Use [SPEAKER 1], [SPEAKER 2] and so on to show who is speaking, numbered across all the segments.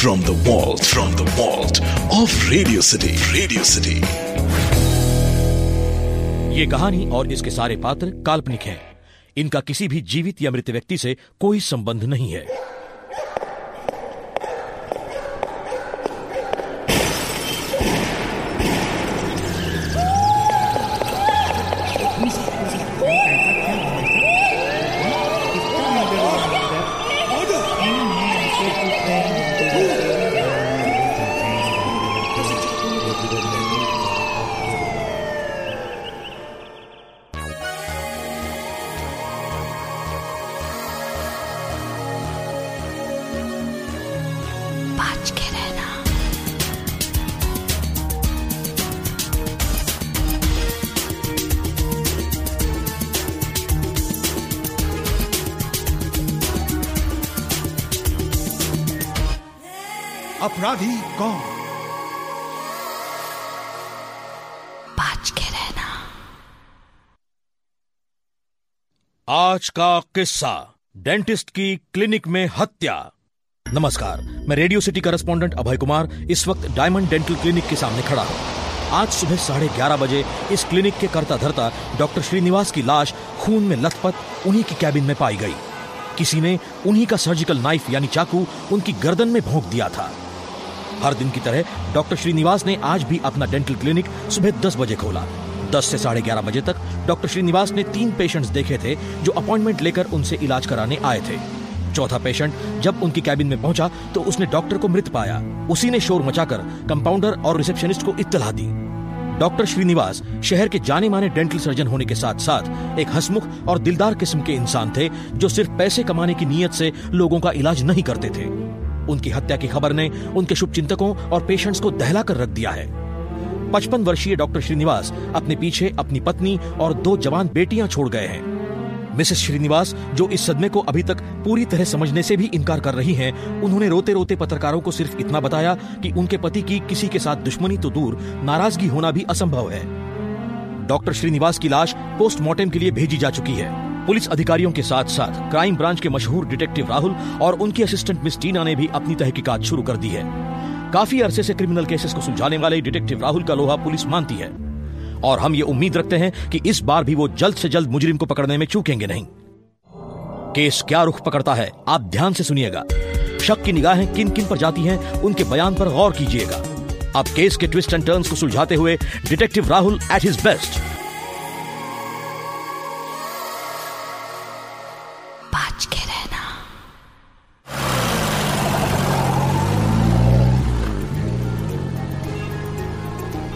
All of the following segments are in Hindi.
[SPEAKER 1] from the vault, from the vault of Radio City Radio City.
[SPEAKER 2] ये कहानी और इसके सारे पात्र काल्पनिक हैं। इनका किसी भी जीवित या मृत व्यक्ति से कोई संबंध नहीं है।
[SPEAKER 3] अपराधी कौन?
[SPEAKER 4] बच के रहना।
[SPEAKER 2] आज का किस्सा डेंटिस्ट की क्लिनिक में हत्या। नमस्कार मैं radio city correspondent Abhay Kumar इस वक्त डायमंड डेंटल क्लिनिक के सामने खड़ा हूँ। आज सुबह साढ़े ग्यारह बजे इस क्लिनिक के करता धरता डॉक्टर श्रीनिवास की लाश खून में लथपथ उन्हीं की कैबिन में पाई गई। किसी ने उन्हीं का सर्जिकल नाइफ यानी चाकू उनकी गर्दन में भोंक दिया था। हर दिन की तरह डॉक्टर श्रीनिवास ने आज भी अपना डेंटल क्लिनिक सुबह 10 बजे खोला। 10 से साढ़े ग्यारह बजे तक डॉक्टर श्रीनिवास ने तीन पेशेंट्स देखे थे जो अपॉइंटमेंट लेकर उनसे इलाज कराने आए थे। चौथा पेशेंट जब उनकी कैबिन में पहुँचा तो उसने डॉक्टर को मृत पाया। उसी ने शोर मचाकर कंपाउंडर और रिसेप्शनिस्ट को इत्तला दी। डॉक्टर श्रीनिवास शहर के जाने माने डेंटल सर्जन होने के साथ साथ एक हसमुख और दिलदार किस्म के इंसान थे, जो सिर्फ़ पैसे कमाने की नीयत से लोगों का इलाज नहीं करते थे। उनकी हत्या की खबर ने उनके शुभचिंतकों और पेशेंट्स को दहला कर रख दिया है। पचपन वर्षीय डॉक्टर श्रीनिवास अपने पीछे अपनी पत्नी और दो जवान बेटियाँ छोड़ गए हैं। मिसेस श्रीनिवास जो इस सदमे को अभी तक पूरी तरह समझने से भी इनकार कर रही हैं, उन्होंने रोते रोते पत्रकारों को सिर्फ़ इतना बताया कि उनके पति की किसी के साथ दुश्मनी तो दूर नाराज़गी होना भी असंभव है। डॉक्टर श्रीनिवास की लाश पोस्टमार्टम के लिए भेजी जा चुकी है। पुलिस अधिकारियों के साथ साथ क्राइम ब्रांच के मशहूर डिटेक्टिव राहुल और उनकी असिस्टेंट मिस टीना ने भी अपनी तहकीकात शुरू कर दी है। काफ़ी अरसे से क्रिमिनल केसेस को सुलझाने वाले डिटेक्टिव राहुल का लोहा पुलिस मानती है। और हम ये उम्मीद रखते हैं कि इस बार भी वो जल्द से जल्द मुजरिम को पकड़ने में चूकेंगे नहीं। केस क्या रुख पकड़ता है, आप ध्यान से सुनिएगा। शक की निगाहें किन किन पर जाती हैं, उनके बयान पर गौर कीजिएगा। अब केस के ट्विस्ट एंड टर्न्स को सुलझाते हुए detective Rahul at his best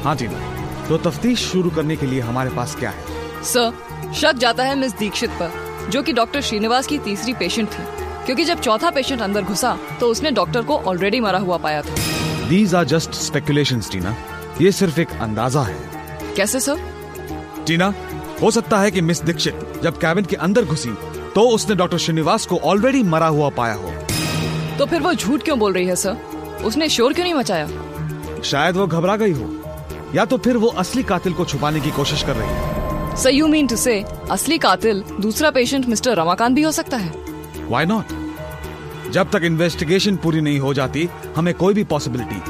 [SPEAKER 3] हाँ टीना तो तफ्तीश शुरू करने के लिए हमारे पास क्या है?
[SPEAKER 5] सर शक जाता है मिस दीक्षित पर जो कि डॉक्टर श्रीनिवास की तीसरी पेशेंट थी। क्योंकि जब चौथा पेशेंट अंदर घुसा तो उसने डॉक्टर को ऑलरेडी मरा हुआ पाया था।
[SPEAKER 3] These are just speculation Tina ये सिर्फ़ एक अंदाज़ा है।
[SPEAKER 5] कैसे सर?
[SPEAKER 3] टीना हो सकता है कि मिस दीक्षित जब कैबिन के अंदर घुसी तो उसने डॉक्टर श्रीनिवास को ऑलरेडी मरा हुआ पाया हो।
[SPEAKER 5] तो फिर वो झूठ क्यों बोल रही है सर? उसने शोर क्यों नहीं मचाया?
[SPEAKER 3] शायद वो घबरा गई हो। या तो फिर वो असली कातिल को छुपाने की कोशिश कर रही है।
[SPEAKER 5] सर यू मीन टू से असली कातिल दूसरा पेशेंट मिस्टर रमाकांत भी हो सकता है?
[SPEAKER 3] वाई नॉट जब तक इन्वेस्टिगेशन पूरी नहीं हो जाती हमें कोई भी पॉसिबिलिटी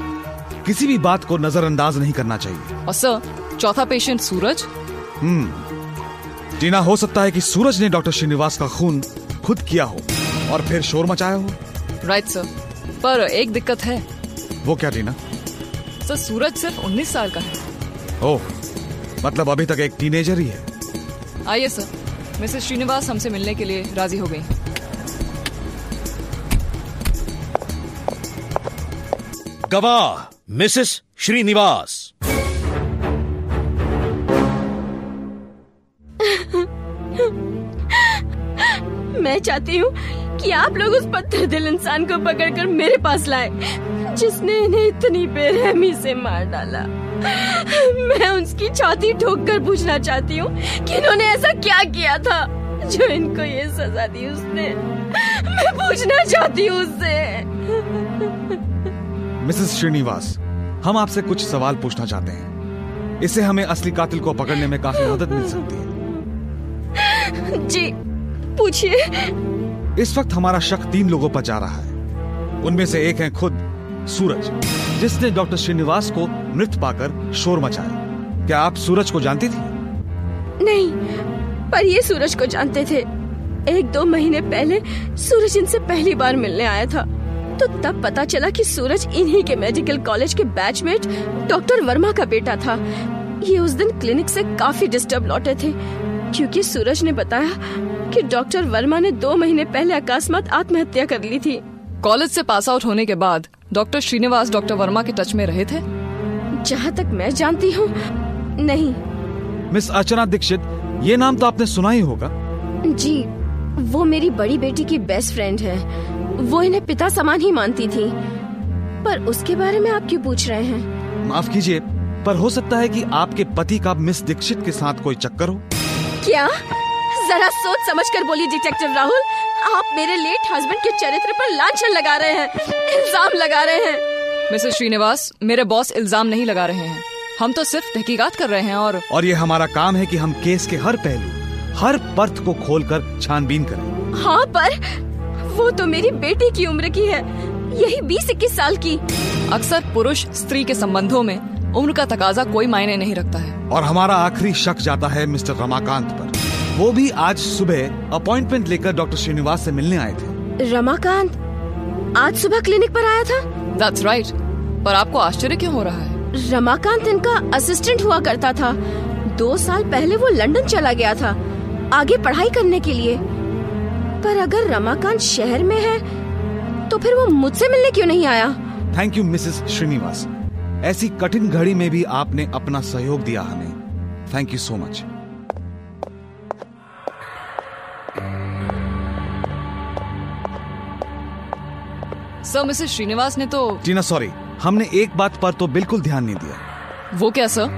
[SPEAKER 3] किसी भी बात को नजरअंदाज नहीं करना चाहिए।
[SPEAKER 5] और सर चौथा पेशेंट सूरज? हम्म।
[SPEAKER 3] टीना हो सकता है कि सूरज ने डॉक्टर श्रीनिवास का खून खुद किया हो और फिर शोर मचाया हो।
[SPEAKER 5] राइट सर पर एक दिक्कत है।
[SPEAKER 3] वो क्या टीना?
[SPEAKER 5] सर सूरज सिर्फ़ 19 साल का है।
[SPEAKER 3] ओह मतलब अभी तक एक टीनेजर ही है?
[SPEAKER 5] आइए सर मिसेस श्रीनिवास हमसे मिलने के लिए राज़ी हो गई।
[SPEAKER 2] गवाह मिसेस श्रीनिवास।
[SPEAKER 6] मैं चाहती हूँ कि आप लोग उस पत्थर दिल इंसान को पकड़कर मेरे पास लाए। जिसने इन्हें इतनी बेरहमी से मार डाला। मैं उसकी छाती ठोक कर पूछना चाहती हूँ कि इन्होंने ऐसा क्या किया था? जो इनको ये सजा दी उसने। मैं पूछना चाहती हूँ उससे।
[SPEAKER 3] मिसेस श्रीनिवास हम आपसे कुछ सवाल पूछना चाहते हैं। इससे हमें असली कातिल को पकड़ने में काफ़ी मदद मिल सकती है।
[SPEAKER 6] जी पूछिए।
[SPEAKER 3] इस वक्त हमारा शक तीन लोगों पर जा रहा है। उनमें से एक है खुद। सूरज जिसने डॉक्टर श्रीनिवास को मृत पाकर शोर मचाया। क्या आप सूरज को जानती थी?
[SPEAKER 6] नहीं पर ये सूरज को जानते थे। एक दो महीने पहले सूरज इनसे पहली बार मिलने आया था। तो तब पता चला कि सूरज इन्हीं के मेडिकल कॉलेज के बैचमेट डॉक्टर वर्मा का बेटा था। ये उस दिन क्लिनिक से काफ़ी डिस्टर्ब लौटे थे क्योंकि सूरज ने बताया कि डॉक्टर वर्मा ने दो महीने पहले अकस्मात आत्महत्या कर ली थी।
[SPEAKER 5] कॉलेज से पास आउट होने के बाद डॉक्टर श्रीनिवास डॉक्टर वर्मा के टच में रहे थे?
[SPEAKER 6] जहाँ तक मैं जानती हूँ नहीं।
[SPEAKER 3] मिस अर्चना दीक्षित ये नाम तो आपने सुना ही होगा।
[SPEAKER 6] जी वो मेरी बड़ी बेटी की बेस्ट फ्रेंड है। वो इन्हें पिता समान ही मानती थी। पर उसके बारे में आप क्यों पूछ रहे हैं?
[SPEAKER 3] माफ़ कीजिए पर हो सकता है कि आपके पति का मिस दीक्षित के साथ कोई चक्कर हो।
[SPEAKER 6] क्या? जरा सोच समझ कर बोली डिटेक्टिव राहुल। आप मेरे लेट हस्बैंड के चरित्र पर लांछन लगा रहे हैं इल्ज़ाम लगा रहे हैं।
[SPEAKER 5] मिसेस श्रीनिवास मेरे बॉस इल्ज़ाम नहीं लगा रहे हैं। हम तो सिर्फ़ तहकीकात कर रहे हैं और
[SPEAKER 3] और ये हमारा काम है कि हम केस के हर पहलू हर पर्थ को खोलकर छानबीन करें।
[SPEAKER 6] हाँ पर वो तो मेरी बेटी की उम्र की है। यही बीस इक्कीस साल की।
[SPEAKER 5] अक्सर पुरुष स्त्री के संबंधों में उम्र का तकाजा कोई मायने नहीं रखता है।
[SPEAKER 3] और हमारा आखिरी शक जाता है मिस्टर रमाकांत पर। वो भी आज सुबह अपॉइंटमेंट लेकर डॉक्टर श्रीनिवास से मिलने आए थे।
[SPEAKER 6] रमाकांत आज सुबह क्लिनिक पर आया था?
[SPEAKER 5] That's right right. पर आपको आश्चर्य क्यों हो रहा है?
[SPEAKER 6] रमाकांत इनका असिस्टेंट हुआ करता था। दो साल पहले वो लंदन चला गया था आगे पढ़ाई करने के लिए। पर अगर रमाकांत शहर में है तो फिर वो मुझसे मिलने क्यों नहीं आया?
[SPEAKER 3] थैंक यू मिसेस श्रीनिवास ऐसी कठिन घड़ी में भी आपने अपना सहयोग दिया हमें। Thank you so much
[SPEAKER 5] sir Mrs Srinivas ने तो
[SPEAKER 3] टीना सॉरी हमने एक बात पर तो बिल्कुल ध्यान नहीं दिया।
[SPEAKER 5] वो क्या सर?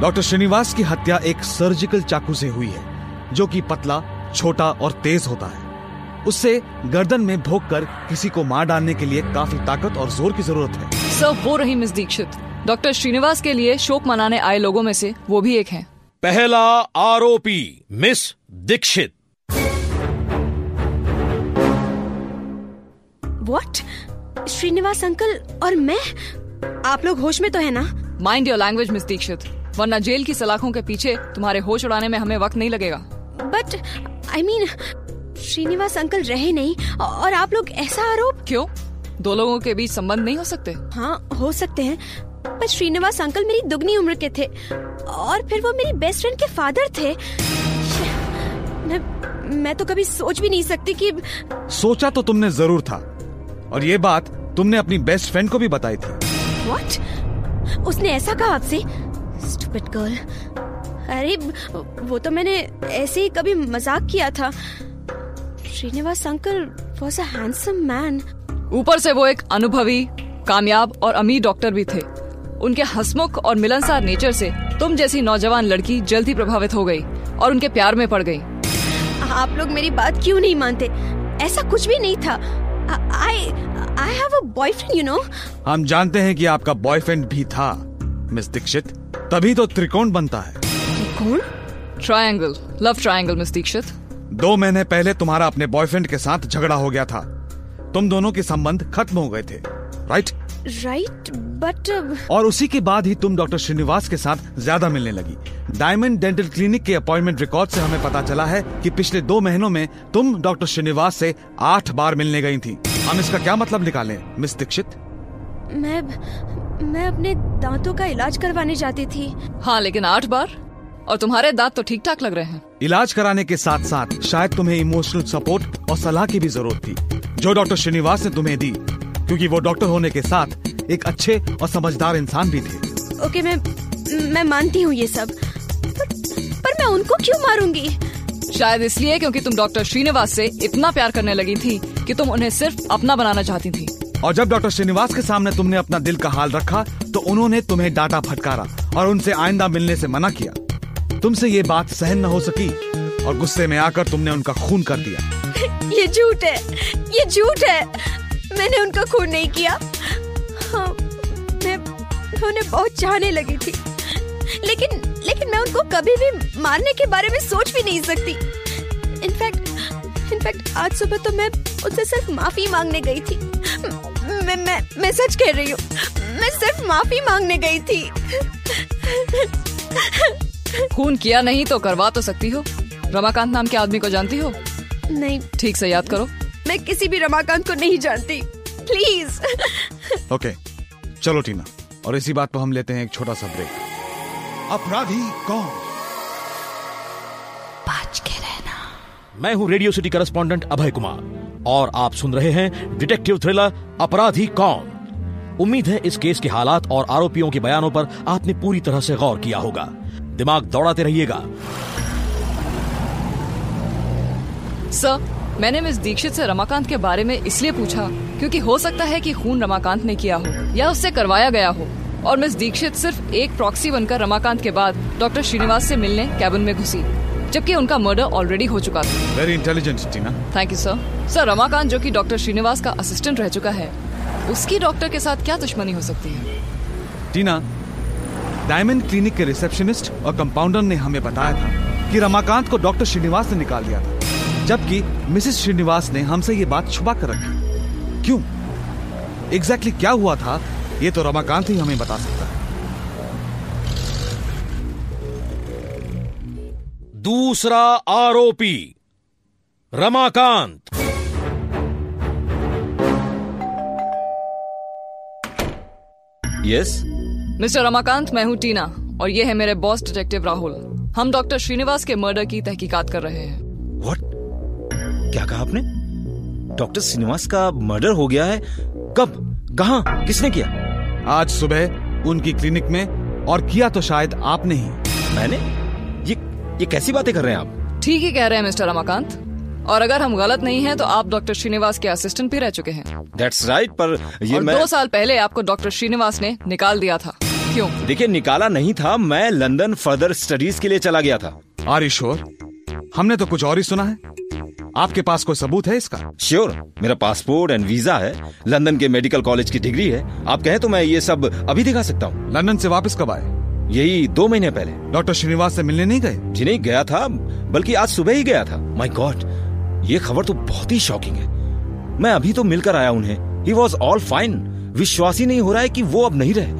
[SPEAKER 3] डॉक्टर श्रीनिवास की हत्या एक सर्जिकल चाकू से हुई है जो कि पतला छोटा और तेज होता है। उससे गर्दन में भोग कर किसी को मार डालने के लिए काफ़ी ताकत और ज़ोर की ज़रूरत है।
[SPEAKER 5] सर वो रही मिस दीक्षित डॉक्टर श्रीनिवास के लिए शोक मनाने आए लोगों में से वो भी एक हैं।
[SPEAKER 2] पहला आरोपी miss Dikshit.
[SPEAKER 6] What Srinivas uncle और मैं? आप लोग होश में तो है ना?
[SPEAKER 5] Mind your language miss Dikshit वरना जेल की सलाखों के पीछे तुम्हारे होश उड़ाने में हमें वक्त नहीं लगेगा।
[SPEAKER 6] But I mean Srinivas uncle रहे नहीं और आप लोग ऐसा आरोप?
[SPEAKER 5] क्यों? दो लोगों के बीच संबंध नहीं हो सकते?
[SPEAKER 6] हाँ हो सकते हैं। पर श्रीनिवास अंकल मेरी दुगनी उम्र के थे और फिर वो मेरी बेस्ट फ्रेंड के फादर थे। मैं मैं तो कभी सोच भी नहीं सकती कि
[SPEAKER 3] सोचा तो तुमने ज़रूर था और ये बात तुमने अपनी बेस्ट फ्रेंड को भी बताई थी।
[SPEAKER 6] व्हाट उसने ऐसा कहा आपसे? स्टूपिड गर्ल अरे वो तो मैंने ऐसे ही कभी मज़ाक किया था। Srinivas uncle was a handsome man
[SPEAKER 5] ऊपर से वो एक अनुभवी कामयाब और अमीर डॉक्टर भी थे। उनके हसमुख और मिलनसार नेचर से तुम जैसी नौजवान लड़की जल्दी प्रभावित हो गई और उनके प्यार में पड़ गई।
[SPEAKER 6] आप लोग मेरी बात क्यों नहीं मानते? ऐसा कुछ भी नहीं था। I have a boyfriend you know
[SPEAKER 3] हम जानते हैं कि आपका बॉयफ्रेंड भी था मिस दीक्षित तभी तो त्रिकोण बनता है।
[SPEAKER 6] कौन
[SPEAKER 5] triangle love triangle miss Dikshit
[SPEAKER 3] दो महीने पहले तुम्हारा अपने बॉयफ्रेंड के साथ झगड़ा हो गया था। तुम दोनों के संबंध खत्म हो गए थे राइट
[SPEAKER 6] राइट बट
[SPEAKER 3] और उसी के बाद ही तुम डॉक्टर श्रीनिवास के साथ ज़्यादा मिलने लगी। डायमंड डेंटल क्लिनिक के अपॉइंटमेंट रिकॉर्ड से हमें पता चला है कि पिछले दो महीनों में तुम डॉक्टर श्रीनिवास से आठ बार मिलने गई थी। हम इसका क्या मतलब निकालें मिस दीक्षित?
[SPEAKER 6] मैं मैं अपने दांतों का इलाज करवाने जाती थी।
[SPEAKER 5] हाँ लेकिन आठ बार? और तुम्हारे दांत तो ठीक ठाक लग रहे हैं।
[SPEAKER 3] इलाज कराने के साथ साथ शायद तुम्हें इमोशनल सपोर्ट और सलाह की भी ज़रूरत थी जो डॉक्टर श्रीनिवास ने तुम्हें दी क्योंकि वो डॉक्टर होने के साथ एक अच्छे और समझदार इंसान भी थे।
[SPEAKER 6] ओके मैं मैं मानती हूँ ये सब पर, पर मैं उनको क्यों मारूँगी?
[SPEAKER 5] शायद इसलिए क्योंकि तुम डॉक्टर श्रीनिवास से इतना प्यार करने लगी थी कि तुम उन्हें सिर्फ़ अपना बनाना चाहती थी।
[SPEAKER 3] और जब डॉक्टर श्रीनिवास के सामने तुमने अपना दिल का हाल रखा तो उन्होंने तुम्हें डांटा फटकारा और उनसे आइंदा मिलने से मना किया। तुमसे ये बात सहन न हो सकी और गुस्से में आकर तुमने उनका खून कर दिया।
[SPEAKER 6] ये झूठ है। ये झूठ है। मैंने उनका खून नहीं किया। हाँ, मैं उन्हें बहुत चाहने लगी थी। लेकिन लेकिन मैं उनको कभी भी मारने के बारे में सोच भी नहीं सकती। इनफैक्ट इनफैक्ट आज सुबह तो मैं उनसे सिर्फ़ माफ़ी मांगने गई थी। मैं मैं मैं सच कह रही हूँ मैं सिर्फ़ माफ़ी मांगने गई थी।
[SPEAKER 5] खून किया नहीं तो करवा तो सकती हो। रमाकांत नाम के आदमी को जानती हो?
[SPEAKER 6] नहीं।
[SPEAKER 5] ठीक से याद करो।
[SPEAKER 6] मैं किसी भी रमाकांत को नहीं जानती। प्लीज़।
[SPEAKER 3] ओके चलो टीना और इसी बात पर हम लेते हैं एक छोटा सा ब्रेक। अपराधी कौन?
[SPEAKER 4] बच के रहना।
[SPEAKER 2] मैं हूँ radio city correspondent Abhay Kumar. और आप सुन रहे हैं डिटेक्टिव थ्रिलर अपराधी कौन? उम्मीद है इस केस के हालात और आरोपियों के बयानों पर आपने पूरी तरह से गौर किया होगा। दिमाग दौड़ाते रहिएगा।
[SPEAKER 5] सर, मैंने मिस दीक्षित से रमाकांत के बारे में इसलिए पूछा क्योंकि हो सकता है कि खून रमाकांत ने किया हो या उससे करवाया गया हो। और मिस दीक्षित सिर्फ़ एक प्रॉक्सी बनकर रमाकांत के बाद डॉक्टर श्रीनिवास से मिलने कैबिन में घुसी। जबकि उनका मर्डर ऑलरेडी हो चुका था।
[SPEAKER 3] Very intelligent Tina
[SPEAKER 5] thank you sir sir Ramakant जो कि डॉक्टर श्रीनिवास का असिस्टेंट रह चुका है उसकी डॉक्टर के साथ क्या दुश्मनी हो सकती है?
[SPEAKER 3] टीना डायमंड क्लिनिक के रिसेप्शनिस्ट और कंपाउंडर ने हमें बताया था कि रमाकांत को डॉक्टर श्रीनिवास ने निकाल दिया था जबकि मिसेस श्रीनिवास ने हमसे ये बात छुपा कर रखी। क्यों? एग्जैक्टली exactly क्या हुआ था ये तो रमाकांत ही हमें बता सकता
[SPEAKER 2] दूसरा आरोपी रमाकांत।
[SPEAKER 7] यस
[SPEAKER 5] मिस्टर रमाकांत मैं हूँ टीना और ये है मेरे बॉस डिटेक्टिव राहुल। हम डॉक्टर श्रीनिवास के मर्डर की तहकीकात कर रहे हैं।
[SPEAKER 7] व्हाट क्या कहा आपने? डॉक्टर श्रीनिवास का मर्डर हो गया है? कब? कहा? किसने किया?
[SPEAKER 3] आज सुबह उनकी क्लिनिक में और किया तो शायद आपने ही।
[SPEAKER 7] मैंने? ये कैसी बातें कर रहे हैं आप?
[SPEAKER 5] ठीक ही कह रहे हैं मिस्टर रमाकांत और अगर हम गलत नहीं हैं तो आप डॉक्टर श्रीनिवास के असिस्टेंट भी रह चुके हैं।
[SPEAKER 7] दैट्स राइट पर ये
[SPEAKER 5] और
[SPEAKER 7] मैं
[SPEAKER 5] दो साल पहले आपको डॉक्टर श्रीनिवास ने निकाल दिया था। क्यों?
[SPEAKER 7] देखिए निकाला नहीं था मैं लंदन फर्दर स्टडीज़ के लिए चला गया था।
[SPEAKER 3] आर यू श्योर हमने तो कुछ और ही सुना है। आपके पास कोई सबूत है इसका?
[SPEAKER 7] श्योर मेरा पासपोर्ट एंड वीज़ा है। लंदन के मेडिकल कॉलेज की डिग्री है। आप कहें तो मैं ये सब अभी दिखा सकता हूँ।
[SPEAKER 3] लंदन से वापस कब आए?
[SPEAKER 7] यही दो महीने पहले।
[SPEAKER 3] डॉक्टर श्रीनिवास से मिलने नहीं गए?
[SPEAKER 7] जी नहीं गया था बल्कि आज सुबह ही गया था। माय गॉड ये खबर तो बहुत ही शॉकिंग है। मैं अभी तो मिलकर आया उन्हें। ही वॉज़ ऑल फाइन विश्वास ही नहीं हो रहा है कि वो अब नहीं रहे।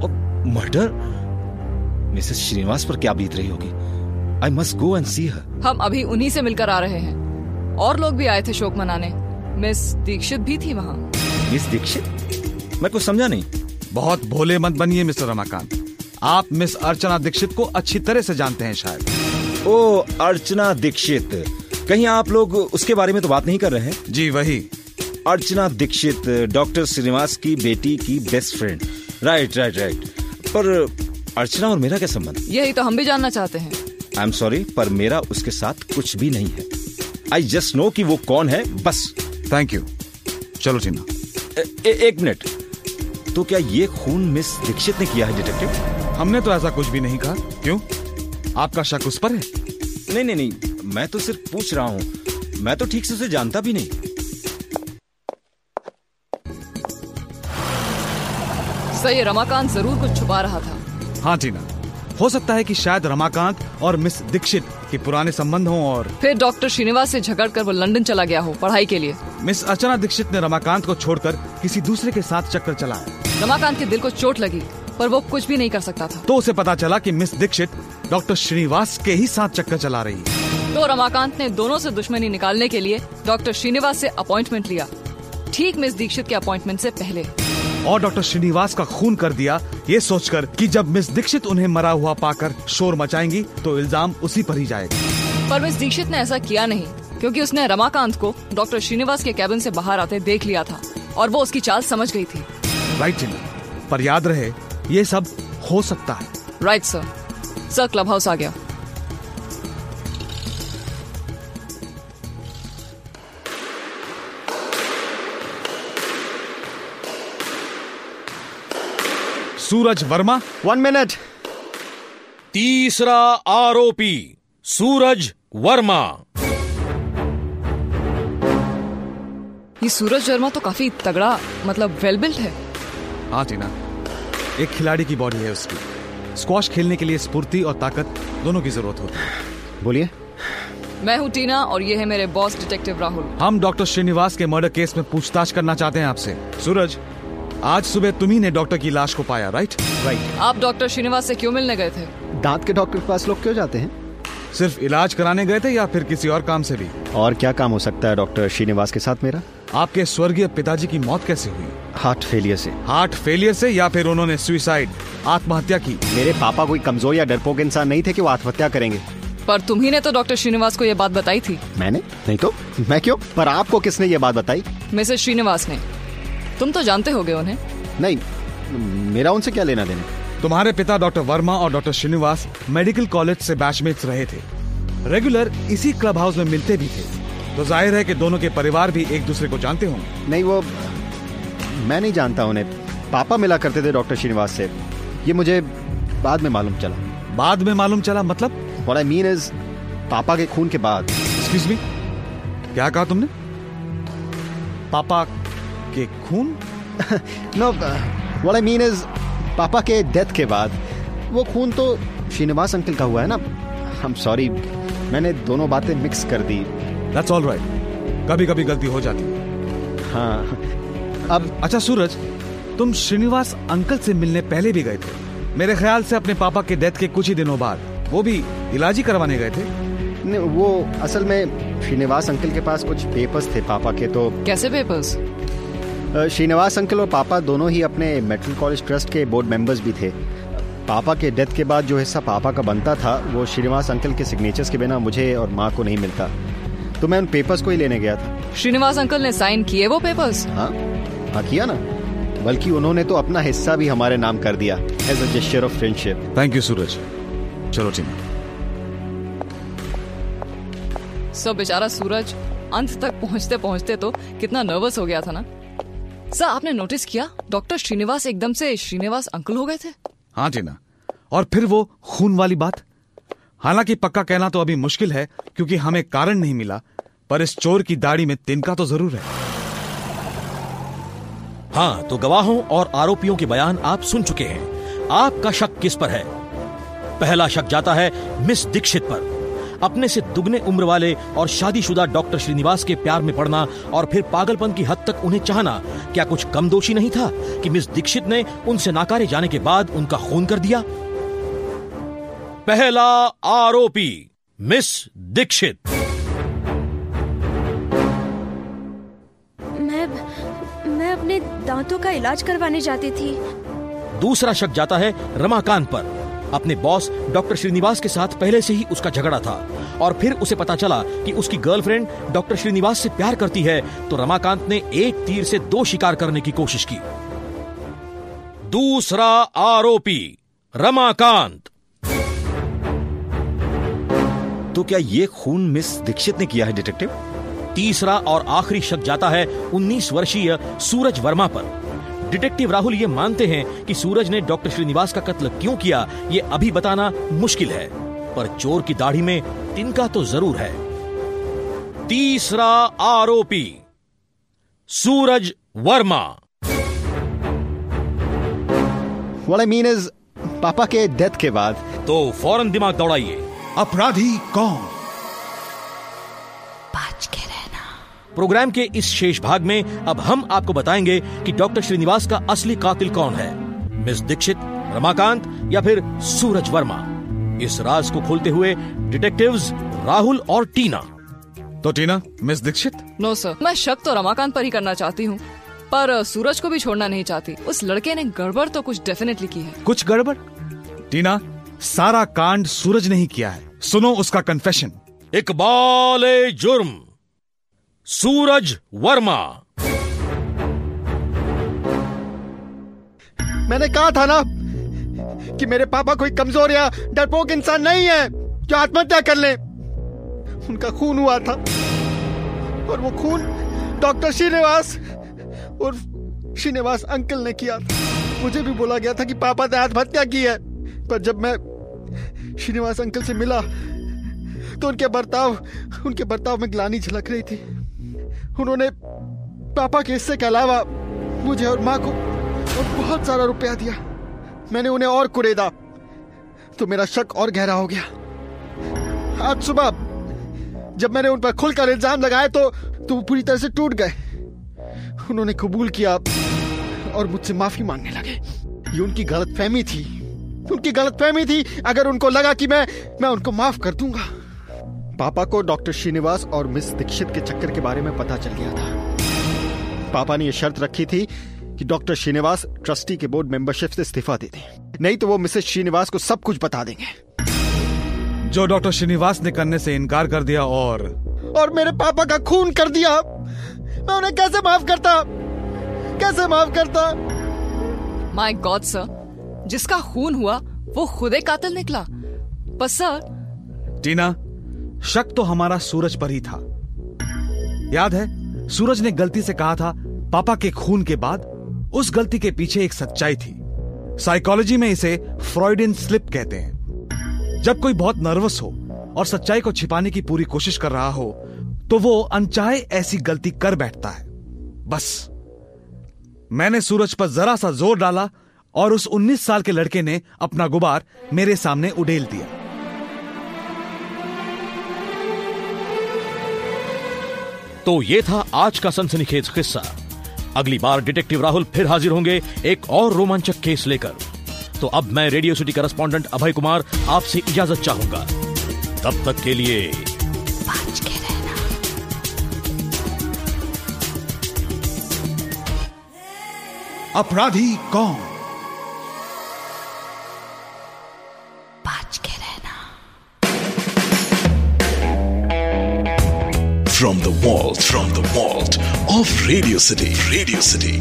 [SPEAKER 7] और मर्डर मिसेस श्रीनिवास पर क्या बीत रही होगी? आई मस्ट गो एंड सी हर
[SPEAKER 5] हम अभी उन्हीं से मिलकर आ रहे हैं। और लोग भी आए थे शोक मनाने। मिस दीक्षित भी थी वहाँ।
[SPEAKER 7] मिस दीक्षित? मैं कुछ समझा नहीं।
[SPEAKER 3] बहुत भोले मत बनिए मिस्टर रमाकांत। आप मिस अर्चना दीक्षित को अच्छी तरह से जानते हैं शायद।
[SPEAKER 7] ओ अर्चना दीक्षित। कहीं आप लोग उसके बारे में तो बात नहीं कर रहे हैं?
[SPEAKER 3] जी वही।
[SPEAKER 7] अर्चना दीक्षित डॉक्टर श्रीनिवास की बेटी की best friend. Right right right पर अर्चना और मेरा क्या संबंध?
[SPEAKER 5] यही तो हम भी जानना चाहते हैं।
[SPEAKER 7] आई एम सॉरी पर मेरा उसके साथ कुछ भी नहीं है। आई जस्ट नो कि वो कौन है बस।
[SPEAKER 3] थैंक यू चलो टीना।
[SPEAKER 7] ए, ए, एक मिनट। तो क्या ये खून मिस दीक्षित ने किया है डिटेक्टिव?
[SPEAKER 3] हमने तो ऐसा कुछ भी नहीं कहा। क्यों? आपका शक उस पर है?
[SPEAKER 7] नहीं नहीं नहीं। मैं तो सिर्फ़ पूछ रहा हूँ। मैं तो ठीक से उसे जानता भी नहीं।
[SPEAKER 5] सही रमाकांत ज़रूर कुछ छुपा रहा था।
[SPEAKER 3] हाँ टीना। हो सकता है कि शायद रमाकांत और मिस दीक्षित के पुराने संबंध हों और
[SPEAKER 5] फिर डॉक्टर श्रीनिवास से झगड़ कर वो लंदन चला गया हो पढ़ाई के लिए।
[SPEAKER 3] मिस अर्चना दीक्षित ने रमाकांत को छोड़कर किसी दूसरे के साथ चक्कर चलाया।
[SPEAKER 5] रमाकांत के दिल को चोट लगी। पर वो कुछ भी नहीं कर सकता था।
[SPEAKER 3] तो उसे पता चला कि मिस दीक्षित डॉक्टर श्रीनिवास के ही साथ चक्कर चला रही है।
[SPEAKER 5] तो रमाकांत ने दोनों से दुश्मनी निकालने के लिए डॉक्टर श्रीनिवास से अपॉइंटमेंट लिया। ठीक मिस दीक्षित के अपॉइंटमेंट से पहले।
[SPEAKER 3] और डॉक्टर श्रीनिवास का खून कर दिया ये सोचकर कि जब मिस दीक्षित उन्हें मरा हुआ पाकर शोर मचाएँगी तो इल्ज़ाम उसी पर ही जाएगा।
[SPEAKER 5] पर मिस दीक्षित ने ऐसा किया नहीं क्योंकि उसने रमाकांत को डॉक्टर श्रीनिवास के कैबिन से बाहर आते देख लिया था और वो उसकी चाल समझ गई थी।
[SPEAKER 3] राइट पर याद रहे ये सब हो सकता है।
[SPEAKER 5] Right sir sir club house आ गया।
[SPEAKER 3] सूरज वर्मा।
[SPEAKER 8] वन मिनट
[SPEAKER 2] तीसरा आरोपी सूरज वर्मा।
[SPEAKER 5] ये सूरज वर्मा तो काफ़ी तगड़ा मतलब वेल बिल्ट है।
[SPEAKER 3] हाँ टीना। एक खिलाड़ी की बॉडी है उसकी। स्क्वॉश खेलने के लिए स्फूर्ति और ताकत दोनों की ज़रूरत होती है।
[SPEAKER 8] बोलिए।
[SPEAKER 5] मैं हूँ टीना और ये है मेरे बॉस डिटेक्टिव राहुल।
[SPEAKER 3] हम डॉक्टर श्रीनिवास के मर्डर केस में पूछताछ करना चाहते हैं आपसे। सूरज आज सुबह तुम्ही ने डॉक्टर की लाश को पाया राइट
[SPEAKER 8] राइट
[SPEAKER 5] आप डॉक्टर श्रीनिवास से क्यों मिलने गए थे?
[SPEAKER 8] दांत के डॉक्टर के पास लोग क्यों जाते हैं?
[SPEAKER 3] सिर्फ़ इलाज कराने गए थे या फिर किसी और काम से भी?
[SPEAKER 8] और क्या काम हो सकता है डॉक्टर श्रीनिवास के साथ मेरा?
[SPEAKER 3] आपके स्वर्गीय पिताजी की मौत कैसे हुई?
[SPEAKER 8] हार्ट फेलियर से।
[SPEAKER 3] हार्ट फेलियर से या फिर उन्होंने सुइसाइड आत्महत्या की?
[SPEAKER 8] मेरे पापा कोई कमज़ोर या डरपोक इंसान नहीं थे कि वो आत्महत्या करेंगे।
[SPEAKER 5] पर तुम्ही ने तो डॉक्टर श्रीनिवास को ये बात बताई थी।
[SPEAKER 8] मैंने? नहीं तो? मैं क्यों? पर आपको किसने ये बात बताई?
[SPEAKER 5] मिसेस श्रीनिवास ने। तुम तो जानते होगे उन्हें।
[SPEAKER 8] नहीं मेरा उनसे क्या लेना देना?
[SPEAKER 3] तुम्हारे पिता डॉक्टर वर्मा और डॉक्टर श्रीनिवास मेडिकल कॉलेज से बैचमेट्स रहे थे। रेगुलर इसी क्लब हाउस में मिलते भी थे। तो ज़ाहिर है कि दोनों के परिवार भी एक दूसरे को जानते होंगे।
[SPEAKER 8] नहीं वो मैं नहीं जानता उन्हें। पापा मिला करते थे डॉक्टर श्रीनिवास से। ये मुझे बाद में मालूम चला।
[SPEAKER 3] बाद में मालूम चला? मतलब?
[SPEAKER 8] What I mean is पापा के खून के बाद।
[SPEAKER 3] एक्सक्यूज मी क्या कहा तुमने? पापा के खून?
[SPEAKER 8] No what I mean is पापा के डेथ के बाद वो खून तो श्रीनिवास अंकल का हुआ है ना? आई एम सॉरी मैंने दोनों बातें मिक्स कर दी।
[SPEAKER 3] दैट्स ऑल राइट कभी कभी गलती हो जाती है।
[SPEAKER 8] हाँ।
[SPEAKER 3] अब अच्छा सूरज तुम श्रीनिवास अंकल से मिलने पहले भी गए थे। मेरे ख्याल से अपने पापा के डेथ के कुछ ही दिनों बाद। वो भी इलाज ही करवाने गए थे?
[SPEAKER 8] नहीं, वो असल में श्रीनिवास अंकल के पास कुछ पेपर्स थे पापा के तो
[SPEAKER 5] कैसे पेपर्स
[SPEAKER 8] श्रीनिवास अंकल और पापा दोनों ही अपने मेटल कॉलेज ट्रस्ट के बोर्ड मेंबर्स भी थे। पापा के डेथ के बाद जो हिस्सा पापा का बनता था वो श्रीनिवास अंकल के सिग्नेचर्स के बिना मुझे और माँ को नहीं मिलता। तो मैं उन पेपर्स को ही लेने गया था।
[SPEAKER 5] श्रीनिवास अंकल ने साइन किए वो पेपर्स
[SPEAKER 8] हाँ हाँ किया ना। बल्कि उन्होंने तो अपना हिस्सा भी हमारे नाम कर दिया as a gesture of friendship
[SPEAKER 3] thank you Suraj चलो टीना
[SPEAKER 5] सब बेचारा सूरज अंत तक पहुँचते पहुँचते तो कितना नर्वस हो गया था ना। सर आपने नोटिस किया? डॉक्टर श्रीनिवास एकदम से श्रीनिवास अंकल हो गए थे?
[SPEAKER 3] हाँ टीना और फिर वो खून वाली बात? हालाँकि पक्का कहना तो अभी मुश्किल है, क्योंकि हमें कारण नहीं मिला, पर इस चोर की दाढ़ी में तिनका तो ज़रूर है।
[SPEAKER 2] हाँ तो गवाहों और आरोपियों के बयान आप सुन चुके हैं। आपका शक किस पर है? पहला शक जाता है मिस दीक्षित पर। अपने से दुगने उम्र वाले और शादीशुदा डॉक्टर श्रीनिवास के प्यार में पड़ना और फिर पागलपन की हद तक उन्हें चाहना, क्या कुछ कम दोषी नहीं था कि मिस दीक्षित ने उनसे नाकारे जाने के बाद उनका खून कर दिया? पहला आरोपी मिस दीक्षित।
[SPEAKER 6] मैं मैं अपने दांतों का इलाज करवाने जाती थी।
[SPEAKER 2] दूसरा शक जाता है रमाकांत पर। अपने बॉस डॉक्टर श्रीनिवास के साथ पहले से ही उसका झगड़ा था और फिर उसे पता चला कि उसकी गर्लफ्रेंड डॉक्टर श्रीनिवास से प्यार करती है तो रमाकांत ने एक तीर से दो शिकार करने की कोशिश की। दूसरा आरोपी रमाकांत।
[SPEAKER 7] तो क्या ये खून मिस दीक्षित ने किया है डिटेक्टिव?
[SPEAKER 2] तीसरा और आखिरी शक जाता है 19 वर्षीय सूरज वर्मा पर। डिटेक्टिव राहुल ये मानते हैं कि सूरज ने डॉक्टर श्रीनिवास का कत्ल क्यों किया ये अभी बताना मुश्किल है पर चोर की दाढ़ी में तिनका तो ज़रूर है। तीसरा आरोपी Suraj Verma.
[SPEAKER 8] What I mean is पापा के डेथ के बाद
[SPEAKER 2] तो फ़ौरन दिमाग दौड़ाइए।
[SPEAKER 3] अपराधी कौन?
[SPEAKER 4] बच के रहना
[SPEAKER 2] प्रोग्राम के इस शेष भाग में अब हम आपको बताएँगे कि डॉक्टर श्रीनिवास का असली कातिल कौन है। मिस दीक्षित रमाकांत या फिर सूरज वर्मा? इस राज को खोलते हुए डिटेक्टिव्स राहुल और टीना।
[SPEAKER 3] तो Tina miss Dikshit?
[SPEAKER 5] No sir मैं शक तो रमाकांत पर ही करना चाहती हूँ। पर सूरज को भी छोड़ना नहीं चाहती। उस लड़के ने गड़बड़ तो कुछ डेफिनेटली की है।
[SPEAKER 3] कुछ गड़बड़? टीना सारा कांड सूरज ने ही किया है। सुनो उसका कन्फेशन
[SPEAKER 2] इकबाल जुर्म सूरज वर्मा।
[SPEAKER 8] मैंने कहा था ना कि मेरे पापा कोई कमज़ोर या डरपोक इंसान नहीं है जो आत्महत्या कर ले। उनका खून हुआ था और वो खून डॉक्टर श्रीनिवास और श्रीनिवास अंकल ने किया मुझे भी बोला गया था कि पापा ने आत्महत्या की है। पर जब मैं श्रीनिवास अंकल से मिला तो उनके बर्ताव उनके बर्ताव में ग्लानी झलक रही थी। उन्होंने पापा के हिस्से के अलावा मुझे और माँ को और बहुत सारा रुपया दिया। मैंने उन्हें और कुरेदा। तो मेरा शक और गहरा हो गया। आज सुबह, जब मैंने उन पर खुलकर इल्ज़ाम लगाए तो तो वो पूरी तरह से टूट गए। उन्होंने कबूल किया और मुझसे माफ़ी मांगने लगे। ये उनकी गलतफहमी थी। उनकी गलतफहमी थी। अगर उनको लगा कि मैं मैं उनको माफ़ कर दूँगा। पापा को डॉक्टर श्रीनिवास और मिस दीक्षित के चक्कर के बारे में पता चल गया था। पापा ने यह शर्त रखी थी कि डॉक्टर श्रीनिवास ट्रस्टी के बोर्ड मेंबरशिप से इस्तीफा दे दें। नहीं तो वो मिसेस श्रीनिवास को सब कुछ बता देंगे।
[SPEAKER 3] जो डॉक्टर श्रीनिवास ने करने से इनकार कर दिया और
[SPEAKER 8] और मेरे पापा का खून कर दिया। मैं उन्हें कैसे माफ़ करता? कैसे माफ़ करता?
[SPEAKER 5] माय गॉड सर जिसका खून हुआ, वो खुद कातिल निकला। पर सर
[SPEAKER 3] टीना, शक तो हमारा सूरज पर ही था। याद है, सूरज ने गलती से कहा था, पापा के खून के बाद उस गलती के पीछे एक सच्चाई थी। साइकोलॉजी में इसे फ्रॉइडियन स्लिप कहते हैं। जब कोई बहुत नर्वस हो और सच्चाई को छिपाने की पूरी कोशिश कर रहा हो तो वो अनचाहे ऐसी गलती कर बैठता है। बस। मैंने सूरज पर जरा सा ज़ोर डाला और उस 19 साल के लड़के ने अपना गुबार मेरे सामने उडेल दिया।
[SPEAKER 2] तो ये था आज का सनसनीखेज किस्सा। अगली बार डिटेक्टिव राहुल फिर हाजिर होंगे एक और रोमांचक केस लेकर। तो अब मैं radio city correspondent Abhay Kumar आपसे इजाज़त चाहूँगा। तब तक के लिए
[SPEAKER 4] के रहना।
[SPEAKER 3] अपराधी कौन?
[SPEAKER 1] From the vault, from the vault of Radio City, Radio City.